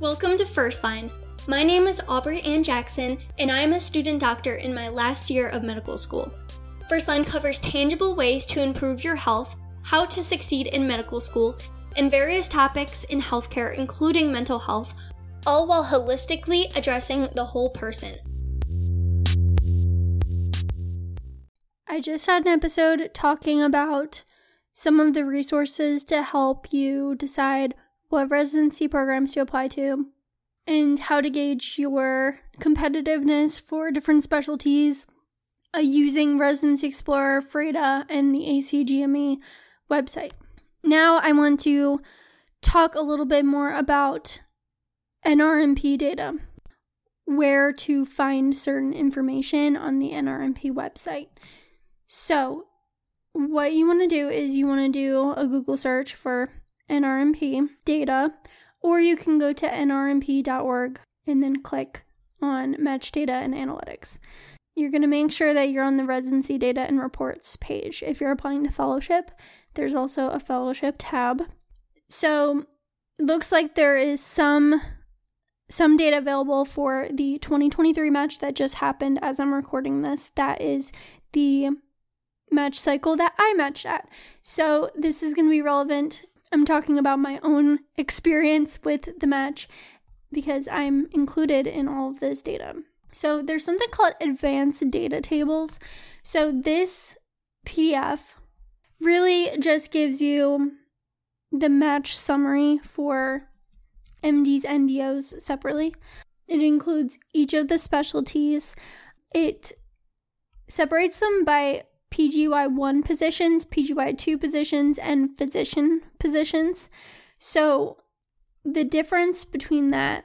Welcome to First Line. My name is Aubrey Ann Jackson, and I am a student doctor in my last year of medical school. First Line covers tangible ways to improve your health, how to succeed in medical school, and various topics in healthcare, including mental health, all while holistically addressing the whole person. I just had an episode talking about some of the resources to help you decide what residency programs to apply to and how to gauge your competitiveness for different specialties uh, using Residency Explorer, FREIDA, and the ACGME website. Now, I want to talk a little bit more about NRMP data, where to find certain information on the NRMP website. So, what you want to do is you want to do a Google search for NRMP data, or you can go to nrmp.org and then click on Match Data and Analytics. You're going to make sure that you're on the residency data and reports page. If you're applying to fellowship, there's also a fellowship tab. So, looks like there is some some data available for the 2023 match that just happened as I'm recording this. That is the match cycle that I matched at. So, this is going to be relevant. I'm talking about my own experience with the match because I'm included in all of this data. So, there's something called advanced data tables. So, this PDF really just gives you the match summary for MDs and DOs separately. It includes each of the specialties. It separates them by PGY1 positions, PGY2 positions, and physician positions. So the difference between that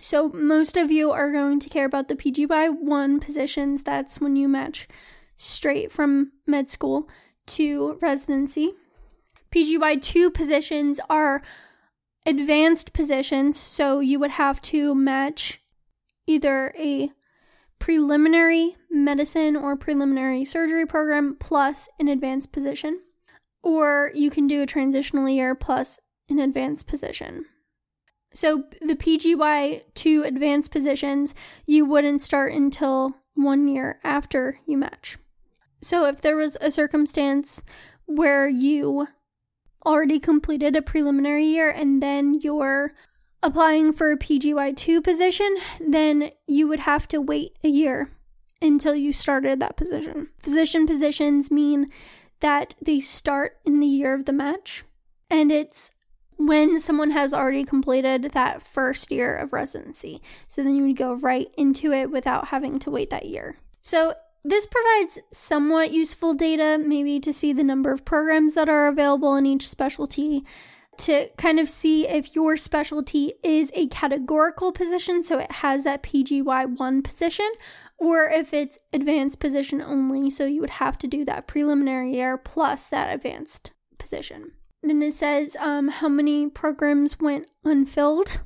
so most of you are going to care about the PGY1 positions. That's when you match straight from med school to residency. PGY2 positions are advanced positions, so you would have to match either a preliminary medicine or preliminary surgery program plus an advanced position, or you can do a transitional year plus an advanced position. So the PGY2 advanced positions, you wouldn't start until one year after you match. So if there was a circumstance where you already completed a preliminary year and then you're applying for a PGY2 position, then you would have to wait a year until you started that position. Physician positions mean that they start in the year of the match, and it's when someone has already completed that first year of residency. So then you would go right into it without having to wait that year. So this provides somewhat useful data, maybe to see the number of programs that are available in each specialty, to kind of see if your specialty is a categorical position, so it has that PGY1 position, or if it's advanced position only, so you would have to do that preliminary year plus that advanced position. Then it says um, how many programs went unfilled,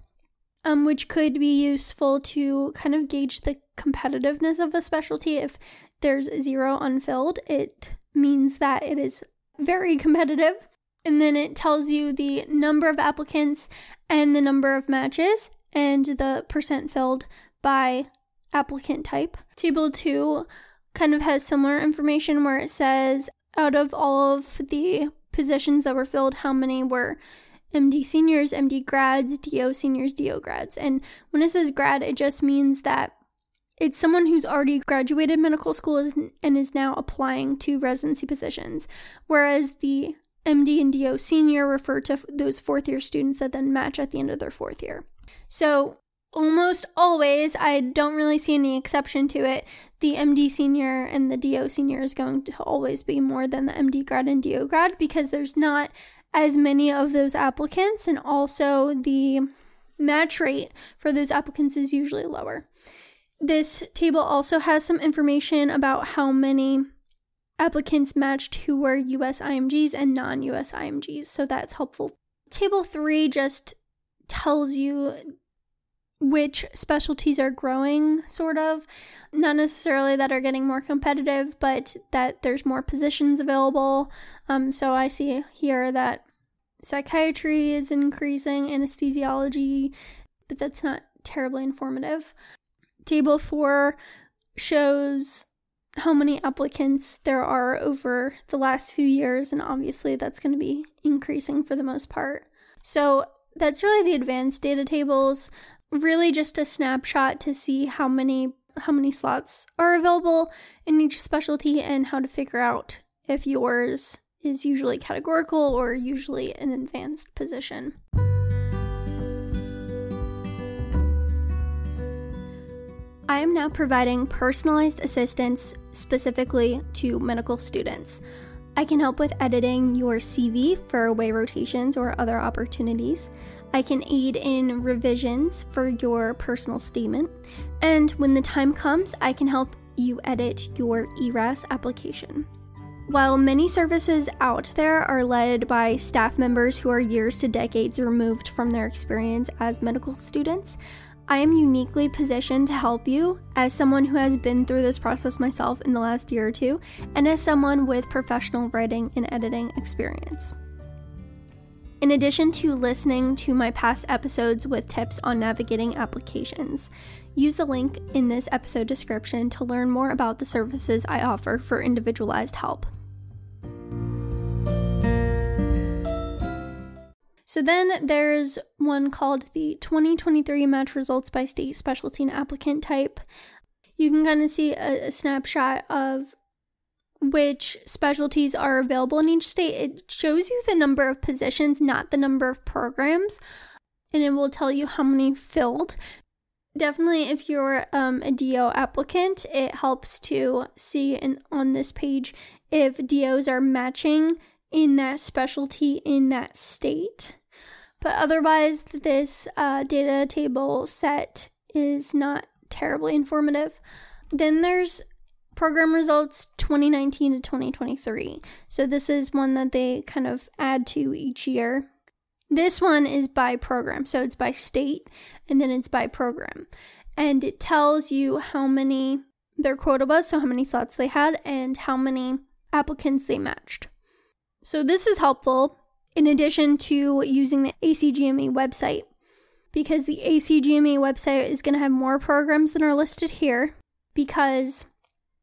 um, which could be useful to kind of gauge the competitiveness of a specialty. If there's zero unfilled, it means that it is very competitive. And then it tells you the number of applicants and the number of matches and the percent filled by applicant type. Table 2 kind of has similar information where it says out of all of the positions that were filled, how many were MD seniors, MD grads, DO seniors, DO grads. And when it says grad, it just means that it's someone who's already graduated medical school and is now applying to residency positions. Whereas the MD and DO senior refer to those fourth year students that then match at the end of their fourth year. So almost always, I don't really see any exception to it. The MD senior and the DO senior is going to always be more than the MD grad and DO grad because there's not as many of those applicants, and also the match rate for those applicants is usually lower. This table also has some information about how many applicants matched who were US IMGs and non US IMGs, so that's helpful. Table 3 just tells you which specialties are growing, sort of. Not necessarily that are getting more competitive, but that there's more positions available. Um, so I see here that psychiatry is increasing, anesthesiology, but that's not terribly informative. Table 4 shows how many applicants there are over the last few years, and obviously that's going to be increasing for the most part. So that's really the advanced data tables, really just a snapshot to see how many how many slots are available in each specialty and how to figure out if yours is usually categorical or usually an advanced position. I am now providing personalized assistance specifically to medical students. I can help with editing your CV for away rotations or other opportunities. I can aid in revisions for your personal statement. And when the time comes, I can help you edit your ERAS application. While many services out there are led by staff members who are years to decades removed from their experience as medical students, I am uniquely positioned to help you as someone who has been through this process myself in the last year or two, and as someone with professional writing and editing experience. In addition to listening to my past episodes with tips on navigating applications, use the link in this episode description to learn more about the services I offer for individualized help. So then there's one called the 2023 Match Results by State Specialty and Applicant Type. You can kind of see a, a snapshot of which specialties are available in each state. It shows you the number of positions, not the number of programs, and it will tell you how many filled. Definitely, if you're um, a DO applicant, it helps to see in, on this page if DOs are matching in that specialty in that state. But otherwise, this uh, data table set is not terribly informative. Then there's program results 2019 to 2023. So this is one that they kind of add to each year. This one is by program. So it's by state and then it's by program. And it tells you how many their quota was, so how many slots they had, and how many applicants they matched. So this is helpful in addition to using the ACGME website. Because the ACGME website is going to have more programs than are listed here, because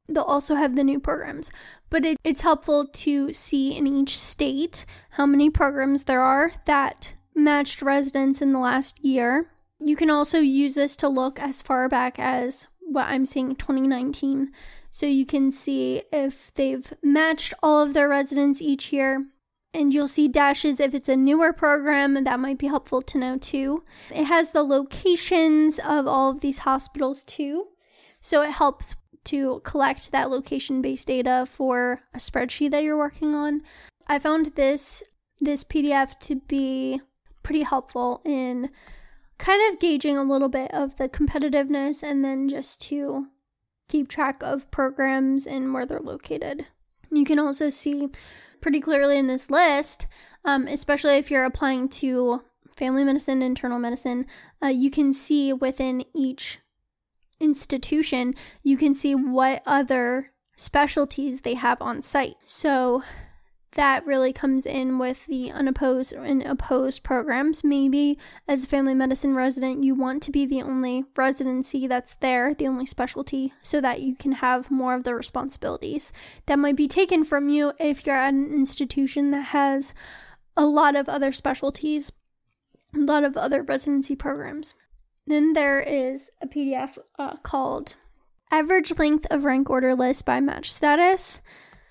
they'll also have the new programs. But it, it's helpful to see in each state how many programs there are that matched residents in the last year. You can also use this to look as far back as what I'm seeing 2019. So you can see if they've matched all of their residents each year and you'll see dashes if it's a newer program that might be helpful to know too. It has the locations of all of these hospitals too. So it helps to collect that location based data for a spreadsheet that you're working on. I found this this pdf to be pretty helpful in kind of gauging a little bit of the competitiveness and then just to keep track of programs and where they're located you can also see pretty clearly in this list, um, especially if you're applying to family medicine, internal medicine, uh, you can see within each institution, you can see what other specialties they have on site. So that really comes in with the unopposed and opposed programs. Maybe as a family medicine resident, you want to be the only residency that's there, the only specialty, so that you can have more of the responsibilities that might be taken from you if you're at an institution that has a lot of other specialties, a lot of other residency programs. Then there is a PDF uh, called Average Length of Rank Order List by Match Status.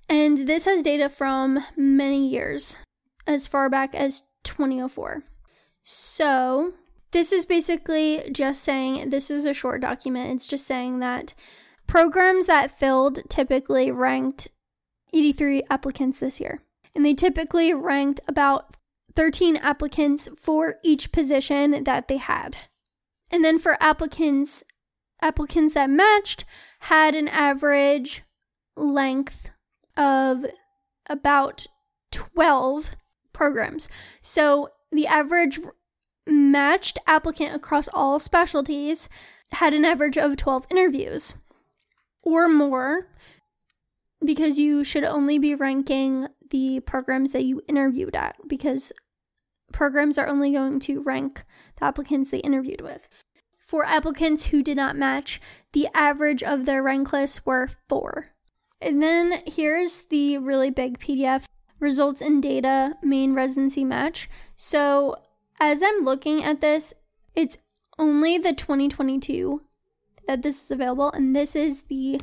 And this has data from many years, as far back as 2004. So, this is basically just saying this is a short document. It's just saying that programs that filled typically ranked 83 applicants this year. And they typically ranked about 13 applicants for each position that they had. And then for applicants applicants that matched had an average length of about 12 programs. So the average matched applicant across all specialties had an average of 12 interviews or more because you should only be ranking the programs that you interviewed at because programs are only going to rank the applicants they interviewed with. For applicants who did not match, the average of their rank lists were four. And then here's the really big PDF results in data main residency match. So as I'm looking at this, it's only the 2022 that this is available, and this is the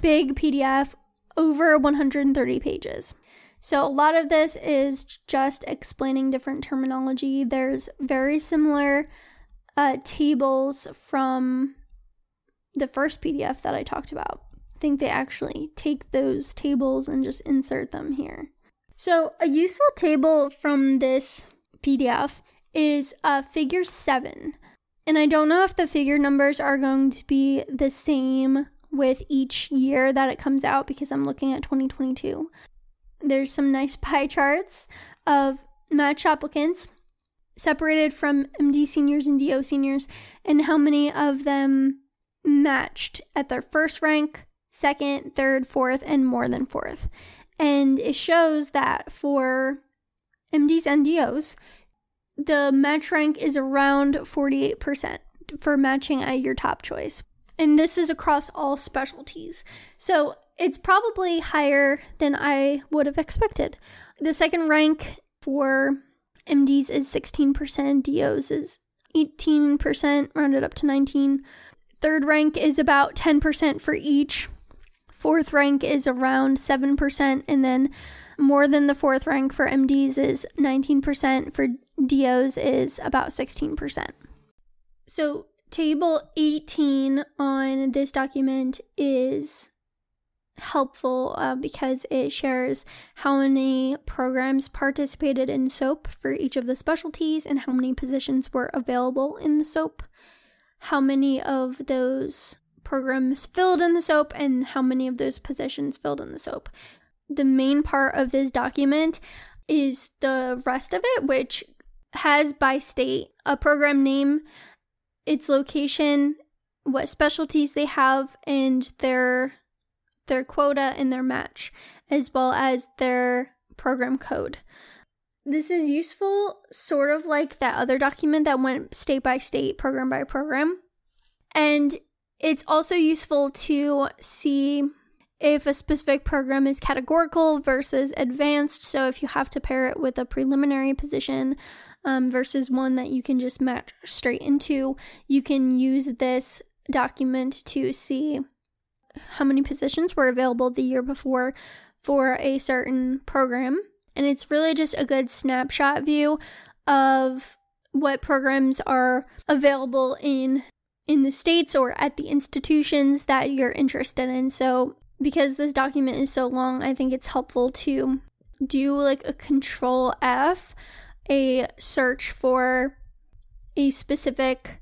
big PDF over 130 pages. So, a lot of this is just explaining different terminology. There's very similar uh, tables from the first PDF that I talked about. Think they actually take those tables and just insert them here. So, a useful table from this PDF is uh, figure 7. And I don't know if the figure numbers are going to be the same with each year that it comes out because I'm looking at 2022. There's some nice pie charts of match applicants separated from MD seniors and DO seniors and how many of them matched at their first rank, second, third, fourth, and more than fourth. And it shows that for MDs and DOs, the match rank is around 48% for matching at your top choice. And this is across all specialties. So it's probably higher than I would have expected. The second rank for MDs is 16%, DOs is 18%, rounded up to 19. Third rank is about 10% for each. Fourth rank is around 7%, and then more than the fourth rank for MDs is 19%, for DOs is about 16%. So, table 18 on this document is helpful uh, because it shares how many programs participated in SOAP for each of the specialties and how many positions were available in the SOAP, how many of those programs filled in the SOAP, and how many of those positions filled in the SOAP. The main part of this document is the rest of it, which has by state a program name, its location, what specialties they have, and their their quota and their match, as well as their program code. This is useful, sort of like that other document that went state by state, program by program. And it's also useful to see if a specific program is categorical versus advanced. So, if you have to pair it with a preliminary position um, versus one that you can just match straight into, you can use this document to see how many positions were available the year before for a certain program. And it's really just a good snapshot view of what programs are available in in the states or at the institutions that you're interested in. So, because this document is so long, I think it's helpful to do like a control F, a search for a specific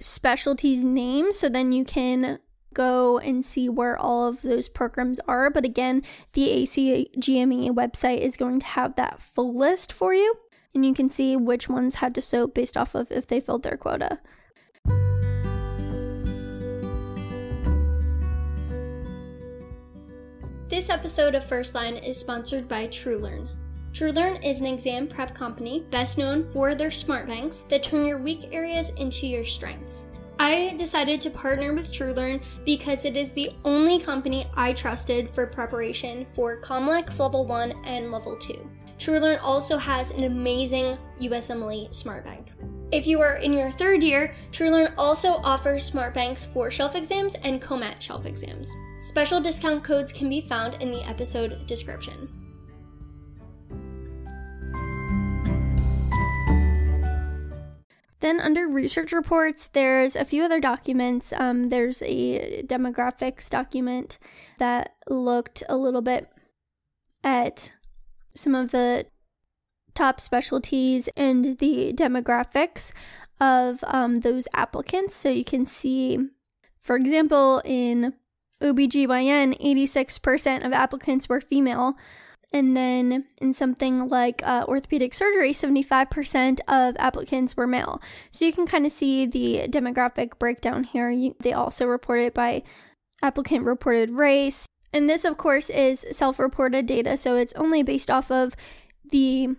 specialty's name so then you can go and see where all of those programs are. But again, the ACGME website is going to have that full list for you, and you can see which ones had to soap based off of if they filled their quota. This episode of First Line is sponsored by TrueLearn. TrueLearn is an exam prep company best known for their smart banks that turn your weak areas into your strengths. I decided to partner with TrueLearn because it is the only company I trusted for preparation for Comlex Level 1 and Level 2. TrueLearn also has an amazing USMLE Smart Bank. If you are in your third year, TrueLearn also offers smart banks for shelf exams and COMAT shelf exams. Special discount codes can be found in the episode description. Then under research reports, there's a few other documents. Um, there's a demographics document that looked a little bit at some of the top specialties and the demographics of um, those applicants. So you can see, for example, in OBGYN, 86% of applicants were female. And then in something like uh, orthopedic surgery, 75% of applicants were male. So you can kind of see the demographic breakdown here. You, they also report it by applicant reported race. And this, of course, is self reported data. So it's only based off of the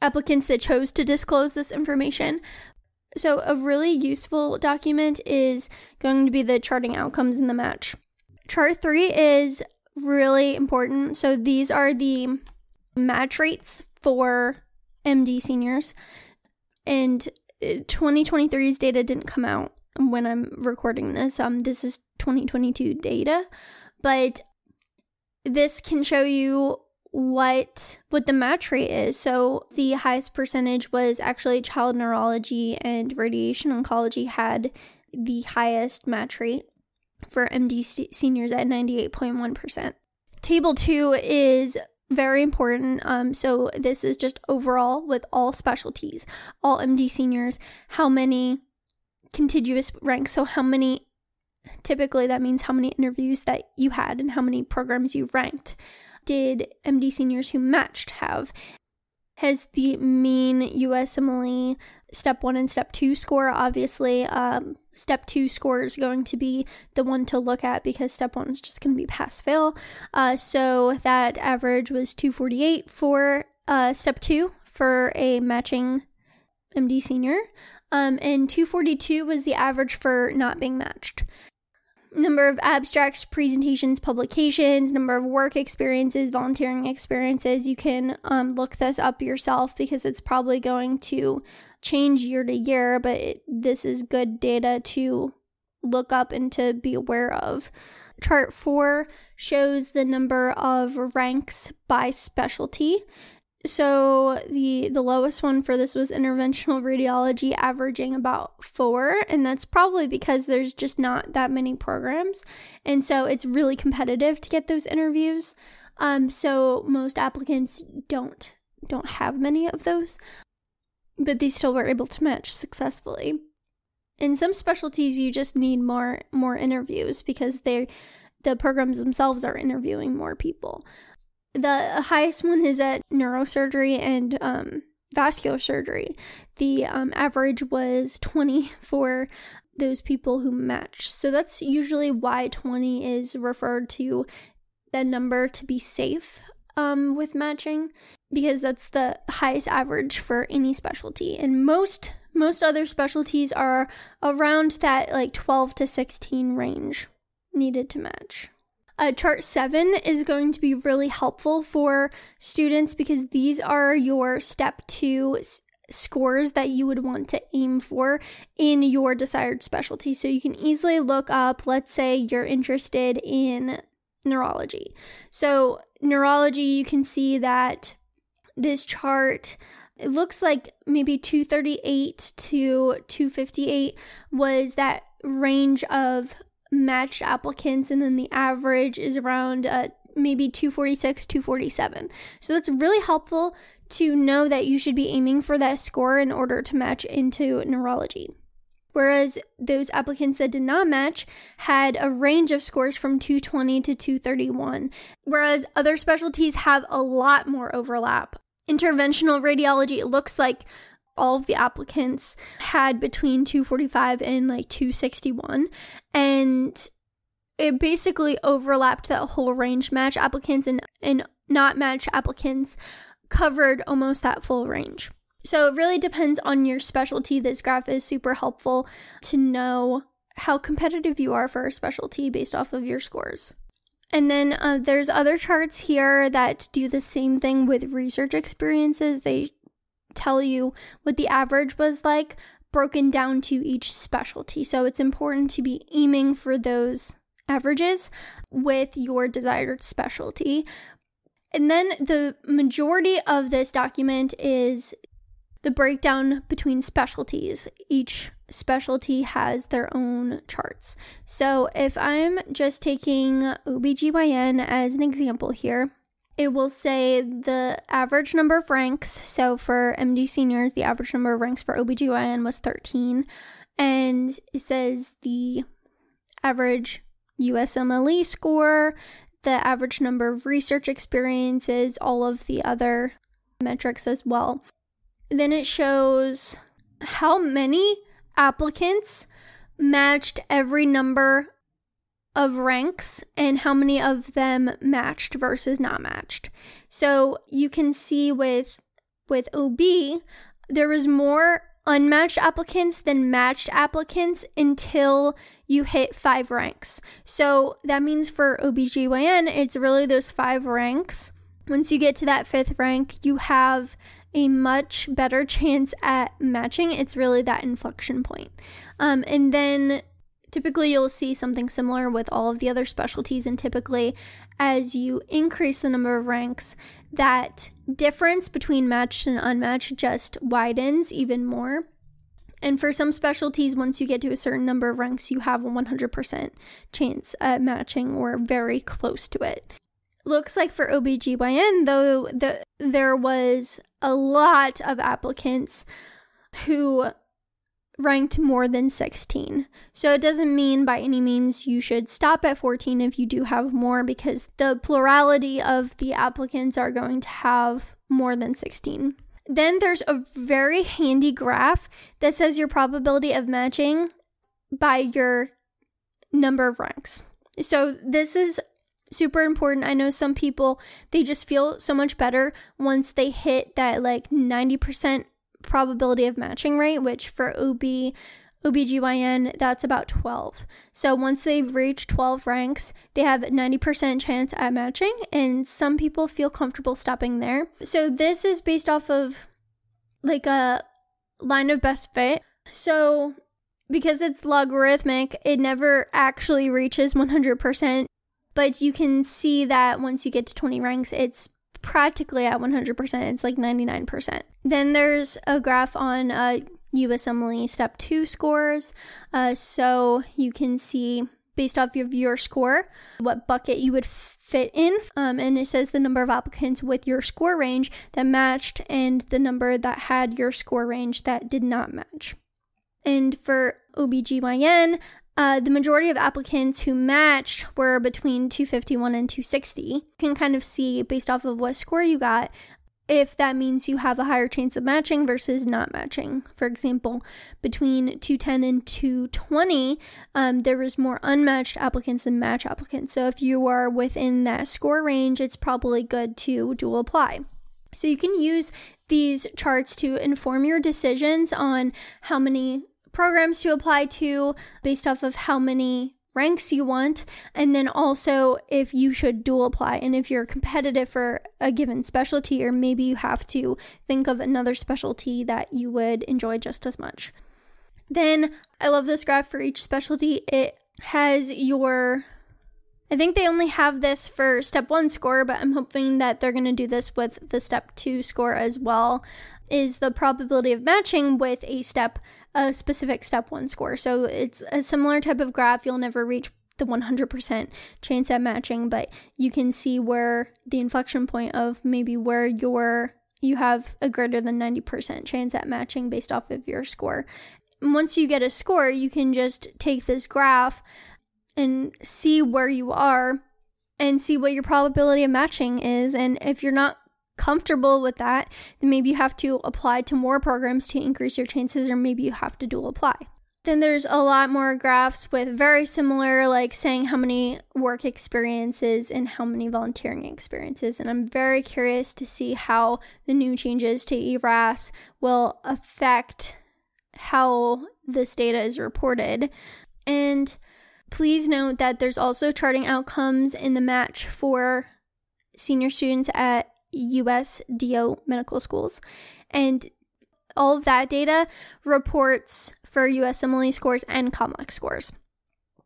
applicants that chose to disclose this information. So, a really useful document is going to be the charting outcomes in the match. Chart three is really important. So, these are the match rates for MD seniors. And 2023's uh, data didn't come out when I'm recording this. Um, this is 2022 data, but this can show you what what the match rate is. So the highest percentage was actually child neurology and radiation oncology had the highest match rate for MD seniors at 98.1%. Table 2 is very important. Um, so this is just overall with all specialties, all MD seniors, how many contiguous ranks. So how many typically that means how many interviews that you had and how many programs you ranked did MD seniors who matched have? Has the mean USMLE step one and step two score? Obviously, um, step two score is going to be the one to look at because step one is just going to be pass fail. Uh, so that average was 248 for uh, step two for a matching MD senior. Um, and 242 was the average for not being matched number of abstracts, presentations, publications, number of work experiences, volunteering experiences. You can um, look this up yourself because it's probably going to change year to year, but it, this is good data to look up and to be aware of. Chart 4 shows the number of ranks by specialty so the the lowest one for this was interventional radiology averaging about 4 and that's probably because there's just not that many programs. And so it's really competitive to get those interviews. Um so most applicants don't don't have many of those but they still were able to match successfully. In some specialties you just need more more interviews because they the programs themselves are interviewing more people the highest one is at neurosurgery and um, vascular surgery. The um, average was 20 for those people who match. So that's usually why 20 is referred to that number to be safe um, with matching because that's the highest average for any specialty. And most most other specialties are around that like 12 to 16 range needed to match. Uh, chart 7 is going to be really helpful for students because these are your step 2 s- scores that you would want to aim for in your desired specialty. So you can easily look up, let's say you're interested in neurology. So, neurology, you can see that this chart it looks like maybe 238 to 258 was that range of matched applicants, and then the average is around uh, maybe 246, 247. So that's really helpful to know that you should be aiming for that score in order to match into neurology. Whereas those applicants that did not match had a range of scores from 220 to 231. Whereas other specialties have a lot more overlap. Interventional radiology, looks like all of the applicants had between 245 and like 261 and it basically overlapped that whole range match applicants and, and not match applicants covered almost that full range. So it really depends on your specialty. This graph is super helpful to know how competitive you are for a specialty based off of your scores. And then uh, there's other charts here that do the same thing with research experiences. They tell you what the average was like broken down to each specialty. So it's important to be aiming for those averages with your desired specialty. And then the majority of this document is the breakdown between specialties. Each specialty has their own charts. So if I'm just taking OBGYN as an example here, it will say the average number of ranks. So for MD seniors, the average number of ranks for OBGYN was 13. And it says the average USMLE score, the average number of research experiences, all of the other metrics as well. Then it shows how many applicants matched every number of ranks and how many of them matched versus not matched. So you can see with with OB, there was more unmatched applicants than matched applicants until you hit five ranks. So that means for OBGYN, it's really those five ranks. Once you get to that fifth rank, you have a much better chance at matching. It's really that inflection point. Um, and then typically you'll see something similar with all of the other specialties, and typically as you increase the number of ranks, that difference between matched and unmatched just widens even more. And for some specialties, once you get to a certain number of ranks, you have a 100% chance at matching or very close to it. Looks like for OBGYN, though, the, there was a lot of applicants who ranked more than 16. So it doesn't mean by any means you should stop at 14 if you do have more, because the plurality of the applicants are going to have more than 16. Then there's a very handy graph that says your probability of matching by your number of ranks. So this is super important. I know some people they just feel so much better once they hit that like 90% probability of matching rate, which for OB OBGYN, that's about 12. So once they've reached 12 ranks, they have 90% chance at matching, and some people feel comfortable stopping there. So this is based off of like a line of best fit. So because it's logarithmic, it never actually reaches 100%, but you can see that once you get to 20 ranks, it's practically at 100%. It's like 99%. Then there's a graph on uh, USMLE Step 2 scores. Uh, so you can see based off of your score what bucket you would fit in. Um, and it says the number of applicants with your score range that matched and the number that had your score range that did not match. And for OBGYN, uh, the majority of applicants who matched were between 251 and 260. You can kind of see based off of what score you got if that means you have a higher chance of matching versus not matching. For example, between 210 and 220, um, there was more unmatched applicants than match applicants. So if you are within that score range, it's probably good to dual apply. So you can use these charts to inform your decisions on how many programs to apply to based off of how many ranks you want, and then also if you should dual apply and if you're competitive for a given specialty, or maybe you have to think of another specialty that you would enjoy just as much. Then I love this graph for each specialty. It has your I think they only have this for step one score, but I'm hoping that they're going to do this with the step two score as well. Is the probability of matching with a step a specific step one score. So it's a similar type of graph. You'll never reach the 100% chance at matching, but you can see where the inflection point of maybe where your you have a greater than 90% chance at matching based off of your score. once you get a score, you can just take this graph and see where you are and see what your probability of matching is. And if you're not comfortable with that, then maybe you have to apply to more programs to increase your chances, or maybe you have to dual apply. Then there's a lot more graphs with very similar, like saying how many work experiences and how many volunteering experiences. And I'm very curious to see how the new changes to ERAS will affect how this data is reported. And please note that there's also charting outcomes in the match for senior students at USDO medical schools. And all of that data reports for USMLE scores and COMLEX scores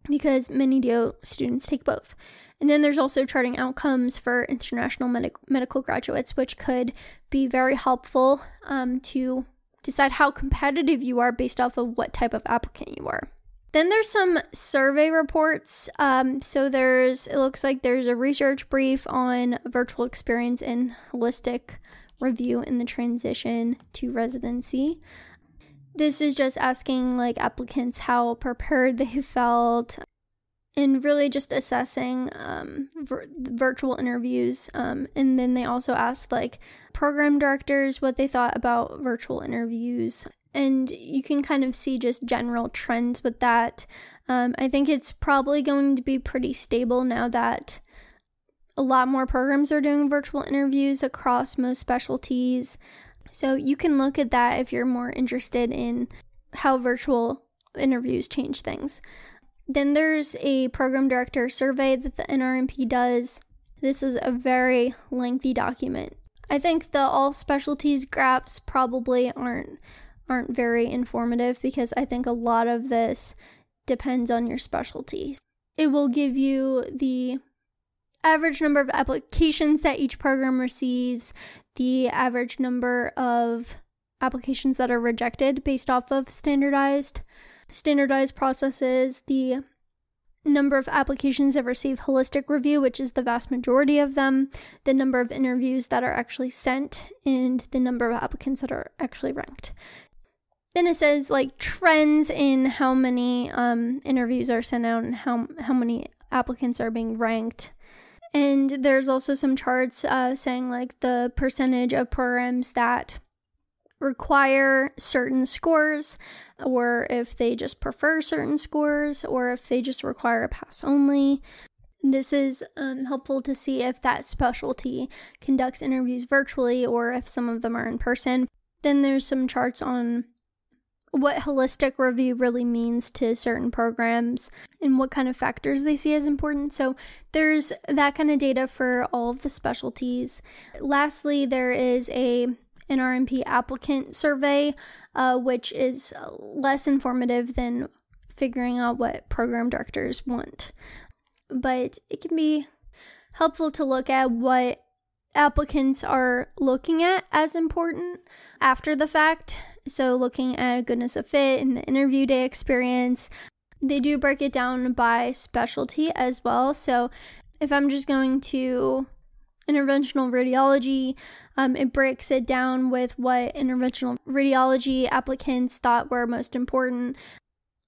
because many DO students take both. And then there's also charting outcomes for international medic- medical graduates, which could be very helpful um, to decide how competitive you are based off of what type of applicant you are. Then there's some survey reports. Um, so there's, it looks like there's a research brief on virtual experience and holistic review in the transition to residency. This is just asking like applicants how prepared they felt and really just assessing um, vir- virtual interviews. Um, and then they also asked like program directors what they thought about virtual interviews and you can kind of see just general trends with that. Um, I think it's probably going to be pretty stable now that a lot more programs are doing virtual interviews across most specialties. So you can look at that if you're more interested in how virtual interviews change things. Then there's a program director survey that the NRMP does. This is a very lengthy document. I think the all specialties graphs probably aren't aren't very informative because I think a lot of this depends on your specialty. It will give you the average number of applications that each program receives, the average number of applications that are rejected based off of standardized standardized processes, the number of applications that receive holistic review, which is the vast majority of them, the number of interviews that are actually sent, and the number of applicants that are actually ranked. Then it says like trends in how many um, interviews are sent out and how how many applicants are being ranked. And there's also some charts uh, saying like the percentage of programs that require certain scores, or if they just prefer certain scores, or if they just require a pass only. This is um, helpful to see if that specialty conducts interviews virtually or if some of them are in person. Then there's some charts on what holistic review really means to certain programs and what kind of factors they see as important. So there's that kind of data for all of the specialties. Lastly, there is a an NRMP applicant survey, uh, which is less informative than figuring out what program directors want. But it can be helpful to look at what applicants are looking at as important after the fact. So, looking at goodness of fit and the interview day experience. They do break it down by specialty as well. So, if I'm just going to interventional radiology. Um, it breaks it down with what interventional radiology applicants thought were most important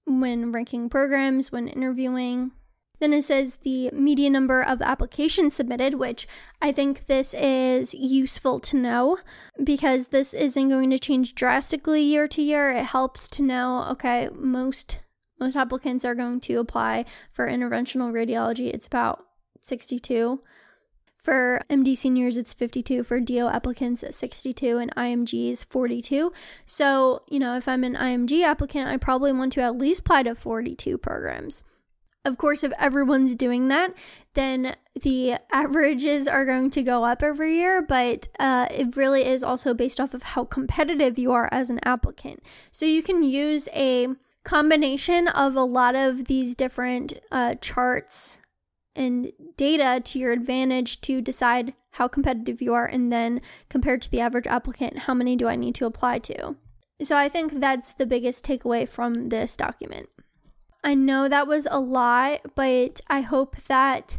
when ranking programs, when interviewing. Then it says the median number of applications submitted, which I think this is useful to know because this isn't going to change drastically year to year. It helps to know, okay, most most applicants are going to apply for interventional radiology. It's about 62 for MD seniors, it's 52. For DO applicants, 62. And IMGs, 42. So, you know, if I'm an IMG applicant, I probably want to at least apply to 42 programs. Of course, if everyone's doing that, then the averages are going to go up every year, but uh, it really is also based off of how competitive you are as an applicant. So you can use a combination of a lot of these different uh, charts and data to your advantage to decide how competitive you are and then compared to the average applicant, how many do I need to apply to? So I think that's the biggest takeaway from this document. I know that was a lot, but I hope that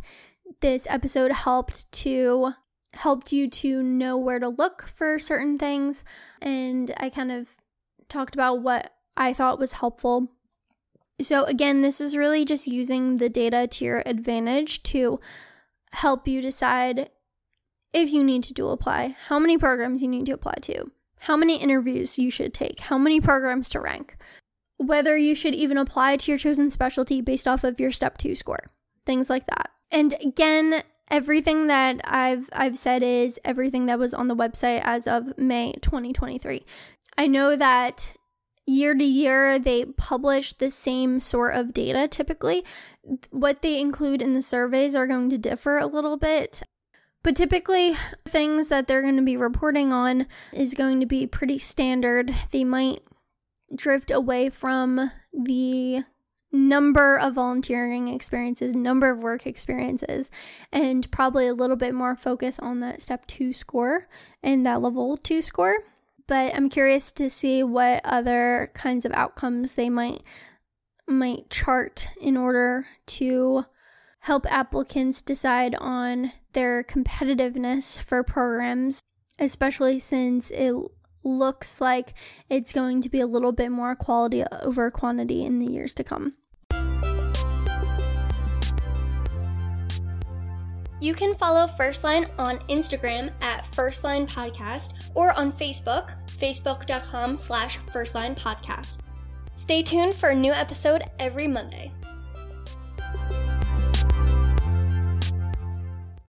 this episode helped to helped you to know where to look for certain things. And I kind of talked about what I thought was helpful. So, again, this is really just using the data to your advantage to help you decide if you need to dual apply, how many programs you need to apply to, how many interviews you should take, how many programs to rank, whether you should even apply to your chosen specialty based off of your step 2 score. Things like that. And again, everything that I've I've said is everything that was on the website as of May 2023. I know that year to year they publish the same sort of data typically. What they include in the surveys are going to differ a little bit. But typically, things that they're going to be reporting on is going to be pretty standard. They might drift away from the number of volunteering experiences, number of work experiences, and probably a little bit more focus on that step two score and that level two score. But I'm curious to see what other kinds of outcomes they might might chart in order to help applicants decide on their competitiveness for programs, especially since it looks like it's going to be a little bit more quality over quantity in the years to come. You can follow First Line on Instagram at First Line Podcast or on Facebook, facebook.com slash First Line Podcast. Stay tuned for a new episode every Monday.